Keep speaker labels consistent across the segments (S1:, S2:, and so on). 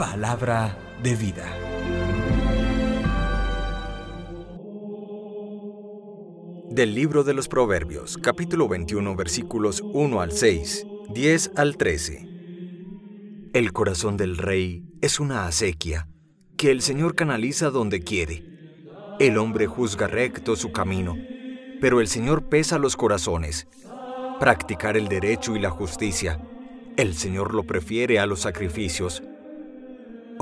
S1: Palabra de vida. Del libro de los Proverbios, capítulo 21, versículos 1 al 6, 10 al 13. El corazón del rey es una acequia que el Señor canaliza donde quiere. El hombre juzga recto su camino, pero el Señor pesa los corazones. Practicar el derecho y la justicia, el Señor lo prefiere a los sacrificios.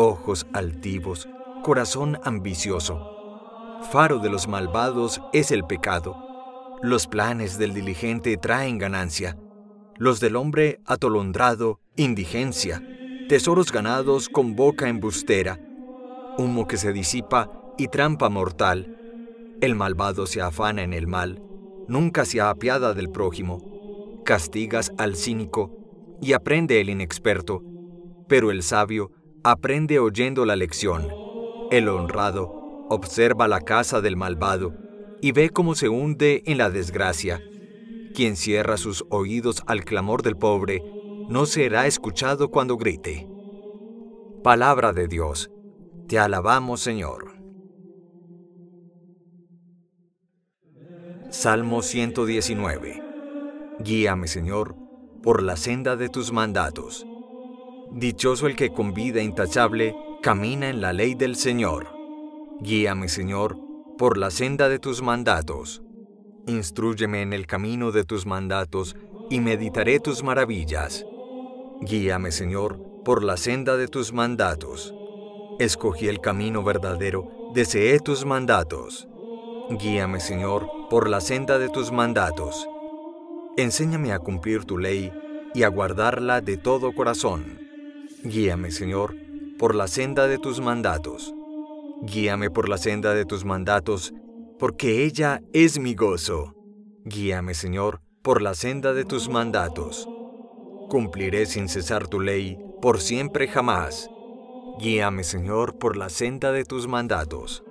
S1: Ojos altivos, corazón ambicioso. Faro de los malvados es el pecado. Los planes del diligente traen ganancia. Los del hombre atolondrado, indigencia. Tesoros ganados con boca embustera. Humo que se disipa y trampa mortal. El malvado se afana en el mal, nunca se apiada del prójimo. Castigas al cínico y aprende el inexperto, pero el sabio aprende oyendo la lección. El honrado observa la casa del malvado y ve cómo se hunde en la desgracia. Quien cierra sus oídos al clamor del pobre no será escuchado cuando grite. Palabra de Dios. Te alabamos, Señor. Salmo 119. Guíame, Señor, por la senda de tus mandatos. Dichoso el que con vida intachable camina en la ley del Señor. Guíame, Señor, por la senda de tus mandatos. Instrúyeme en el camino de tus mandatos y meditaré tus maravillas. Guíame, Señor, por la senda de tus mandatos. Escogí el camino verdadero, deseé tus mandatos. Guíame, Señor, por la senda de tus mandatos. Enséñame a cumplir tu ley y a guardarla de todo corazón. Guíame, Señor, por la senda de tus mandatos. Guíame por la senda de tus mandatos, porque ella es mi gozo. Guíame, Señor, por la senda de tus mandatos. Cumpliré sin cesar tu ley, por siempre jamás. Guíame, Señor, por la senda de tus mandatos.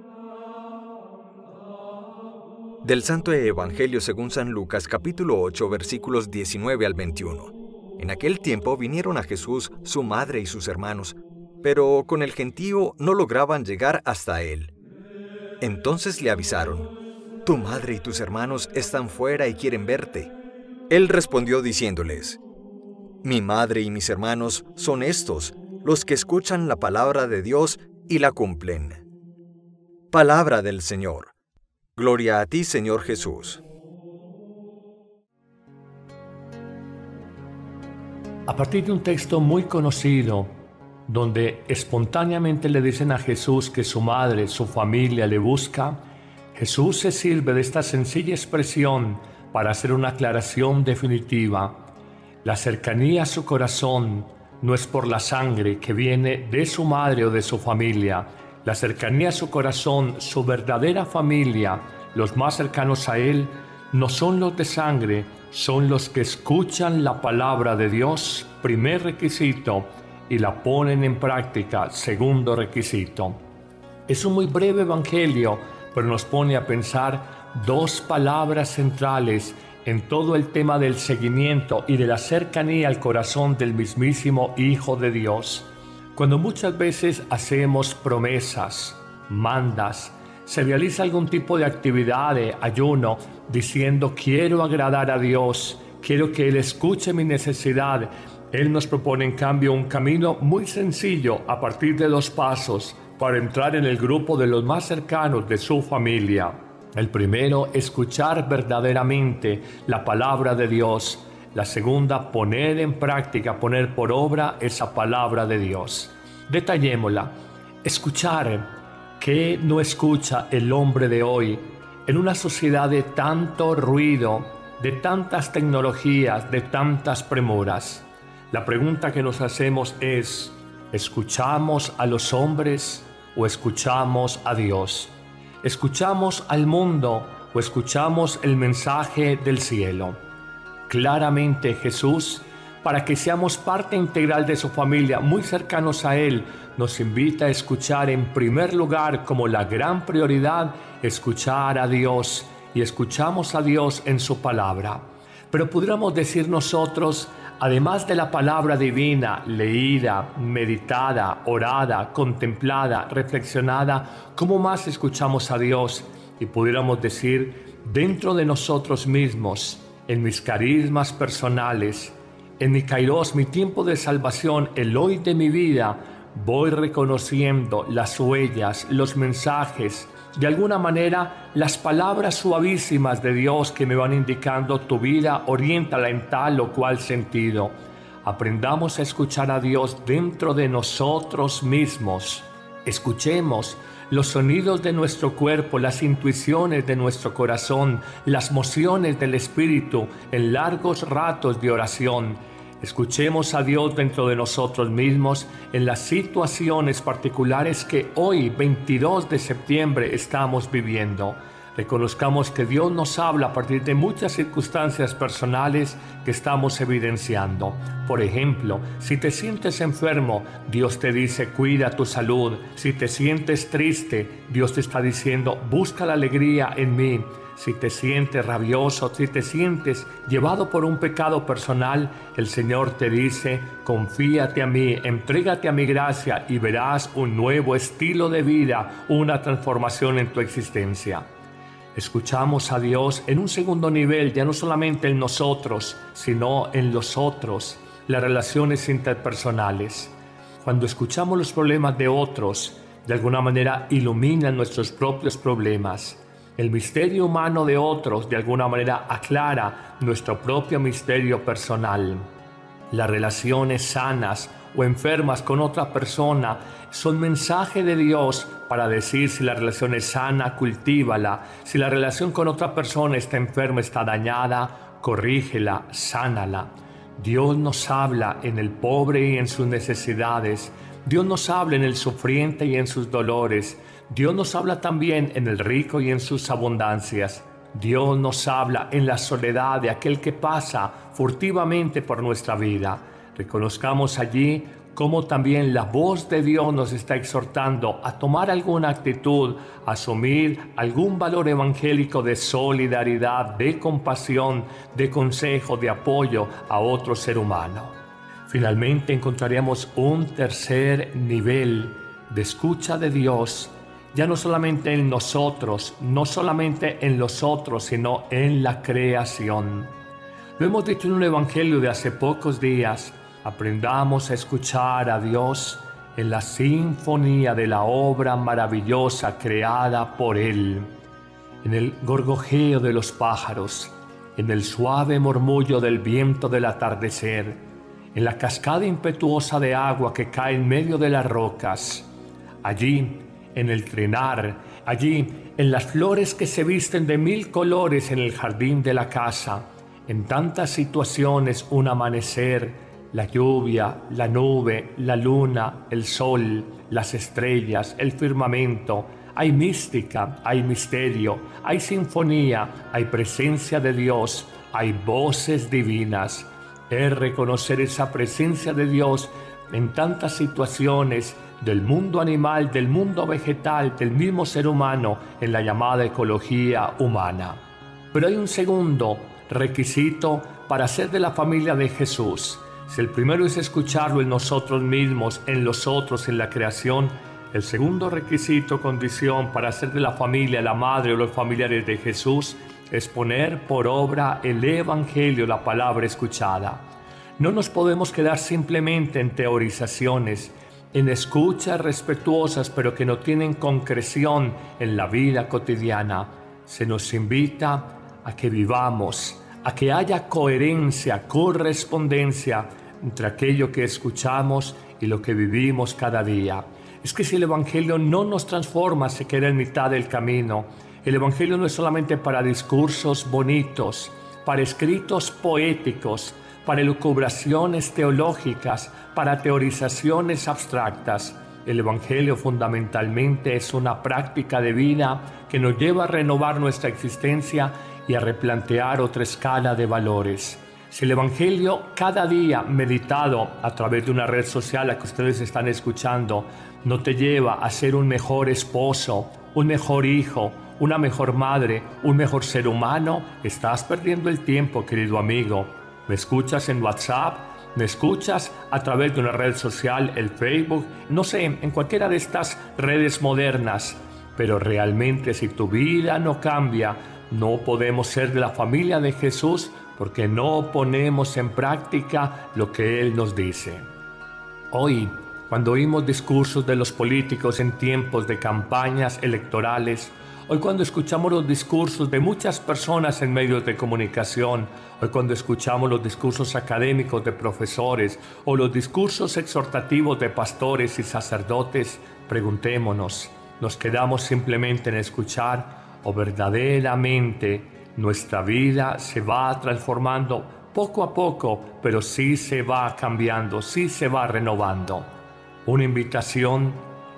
S1: Del Santo Evangelio según San Lucas capítulo 8 versículos 19 al 21. En aquel tiempo vinieron a Jesús su madre y sus hermanos, pero con el gentío no lograban llegar hasta él. Entonces le avisaron, Tu madre y tus hermanos están fuera y quieren verte. Él respondió diciéndoles, Mi madre y mis hermanos son estos, los que escuchan la palabra de Dios y la cumplen. Palabra del Señor. Gloria a ti, Señor Jesús.
S2: A partir de un texto muy conocido, donde espontáneamente le dicen a Jesús que su madre, su familia le busca, Jesús se sirve de esta sencilla expresión para hacer una aclaración definitiva. La cercanía a su corazón no es por la sangre que viene de su madre o de su familia, la cercanía a su corazón, su verdadera familia, los más cercanos a Él, no son los de sangre, son los que escuchan la palabra de Dios, primer requisito, y la ponen en práctica, segundo requisito. Es un muy breve evangelio, pero nos pone a pensar dos palabras centrales en todo el tema del seguimiento y de la cercanía al corazón del mismísimo Hijo de Dios. Cuando muchas veces hacemos promesas, mandas, se realiza algún tipo de actividad de ayuno diciendo quiero agradar a Dios, quiero que Él escuche mi necesidad, Él nos propone en cambio un camino muy sencillo a partir de dos pasos para entrar en el grupo de los más cercanos de su familia. El primero, escuchar verdaderamente la palabra de Dios la segunda, poner en práctica, poner por obra esa palabra de Dios. Detallémosla. Escuchar. ¿Qué no escucha el hombre de hoy en una sociedad de tanto ruido, de tantas tecnologías, de tantas premuras? La pregunta que nos hacemos es, ¿escuchamos a los hombres o escuchamos a Dios? ¿Escuchamos al mundo o escuchamos el mensaje del cielo? claramente Jesús, para que seamos parte integral de su familia, muy cercanos a Él, nos invita a escuchar en primer lugar como la gran prioridad, escuchar a Dios y escuchamos a Dios en su palabra. Pero pudiéramos decir nosotros, además de la palabra divina, leída, meditada, orada, contemplada, reflexionada, ¿cómo más escuchamos a Dios? Y pudiéramos decir, dentro de nosotros mismos, en mis carismas personales, en mi kairos, mi tiempo de salvación, el hoy de mi vida, voy reconociendo las huellas, los mensajes, de alguna manera las palabras suavísimas de Dios que me van indicando tu vida, oriéntala en tal o cual sentido. Aprendamos a escuchar a Dios dentro de nosotros mismos. Escuchemos los sonidos de nuestro cuerpo, las intuiciones de nuestro corazón, las mociones del Espíritu en largos ratos de oración Escuchemos a Dios dentro de nosotros mismos en las situaciones particulares que hoy, 22 de septiembre, estamos viviendo. Reconozcamos que Dios nos habla a partir de muchas circunstancias personales que estamos evidenciando. Por ejemplo, si te sientes enfermo, Dios te dice cuida tu salud. Si te sientes triste, Dios te está diciendo busca la alegría en mí si te sientes rabioso, si te sientes llevado por un pecado personal, el Señor te dice, confíate a mí, entrégate a mi gracia y verás un nuevo estilo de vida, una transformación en tu existencia. Escuchamos a Dios en un segundo nivel, ya no solamente en nosotros, sino en los otros, las relaciones interpersonales. Cuando escuchamos los problemas de otros, de alguna manera iluminan nuestros propios problemas el misterio humano de otros de alguna manera aclara nuestro propio misterio personal. Las relaciones sanas o enfermas con otra persona son mensaje de Dios para decir si la relación es sana, cultívala. Si la relación con otra persona está enferma, está dañada, corrígela, sánala. Dios nos habla en el pobre y en sus necesidades. Dios nos habla en el sufriente y en sus dolores. Dios nos habla también en el rico y en sus abundancias. Dios nos habla en la soledad de aquel que pasa furtivamente por nuestra vida. Reconozcamos allí cómo también la voz de Dios nos está exhortando a tomar alguna actitud, a asumir algún valor evangélico de solidaridad, de compasión, de consejo, de apoyo a otro ser humano. Finalmente encontraremos un tercer nivel de escucha de Dios ya no solamente en nosotros, no solamente en los otros, sino en la creación. Lo hemos dicho en un evangelio de hace pocos días, aprendamos a escuchar a Dios en la sinfonía de la obra maravillosa creada por Él, en el gorgojeo de los pájaros, en el suave murmullo del viento del atardecer, en la cascada impetuosa de agua que cae en medio de las rocas. Allí, en el trenar, allí en las flores que se visten de mil colores en el jardín de la casa, en tantas situaciones un amanecer, la lluvia, la nube, la luna, el sol, las estrellas, el firmamento, hay mística, hay misterio, hay sinfonía, hay presencia de Dios, hay voces divinas. Es reconocer esa presencia de Dios en tantas situaciones del mundo animal, del mundo vegetal, del mismo ser humano en la llamada ecología humana. Pero hay un segundo requisito para ser de la familia de Jesús. Si el primero es escucharlo en nosotros mismos, en los otros, en la creación, el segundo requisito, condición para ser de la familia, la madre o los familiares de Jesús, es poner por obra el Evangelio, la palabra escuchada. No nos podemos quedar simplemente en teorizaciones, en escuchas respetuosas pero que no tienen concreción en la vida cotidiana. Se nos invita a que vivamos, a que haya coherencia, correspondencia entre aquello que escuchamos y lo que vivimos cada día. Es que si el Evangelio no nos transforma, se queda en mitad del camino. El Evangelio no es solamente para discursos bonitos, para escritos poéticos, para elucubraciones teológicas, para teorizaciones abstractas. El Evangelio fundamentalmente es una práctica de vida que nos lleva a renovar nuestra existencia y a replantear otra escala de valores. Si el Evangelio cada día meditado a través de una red social a que ustedes están escuchando no te lleva a ser un mejor esposo, un mejor hijo, una mejor madre, un mejor ser humano, estás perdiendo el tiempo, querido amigo. me escuchas en WhatsApp, me escuchas a través de una red social, el Facebook, no sé, en cualquiera de estas redes modernas. Pero realmente si tu vida no cambia, no podemos ser de la familia de Jesús porque no ponemos en práctica lo que Él nos dice. Hoy, cuando oímos discursos de los políticos en tiempos de campañas electorales, Hoy cuando escuchamos los discursos de muchas personas en medios de comunicación, hoy cuando escuchamos los discursos académicos de profesores o los discursos exhortativos de pastores y sacerdotes, preguntémonos, ¿nos quedamos simplemente en escuchar o verdaderamente nuestra vida se va transformando poco a poco, pero sí se va cambiando, sí se va renovando? Una invitación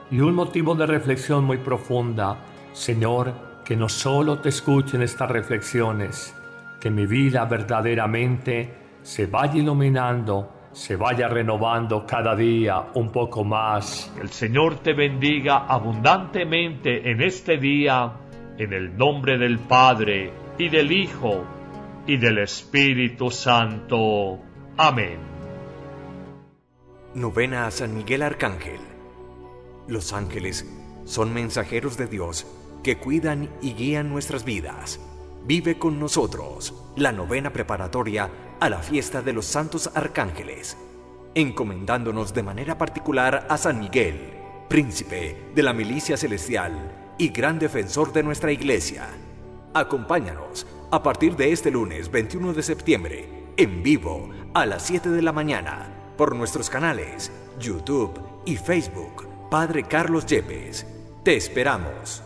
S2: y un motivo de reflexión muy profunda Señor, que no solo te escuchen estas reflexiones, que mi vida verdaderamente se vaya iluminando, se vaya renovando cada día un poco más.
S3: El Señor te bendiga abundantemente en este día, en el nombre del Padre, y del Hijo, y del Espíritu Santo. Amén.
S1: Novena a San Miguel Arcángel. Los ángeles son mensajeros de Dios que cuidan y guían nuestras vidas. Vive con nosotros la novena preparatoria a la fiesta de los santos arcángeles, encomendándonos de manera particular a San Miguel, príncipe de la milicia celestial y gran defensor de nuestra iglesia. Acompáñanos a partir de este lunes 21 de septiembre, en vivo, a las 7 de la mañana, por nuestros canales YouTube y Facebook, Padre Carlos Yepes. Te esperamos.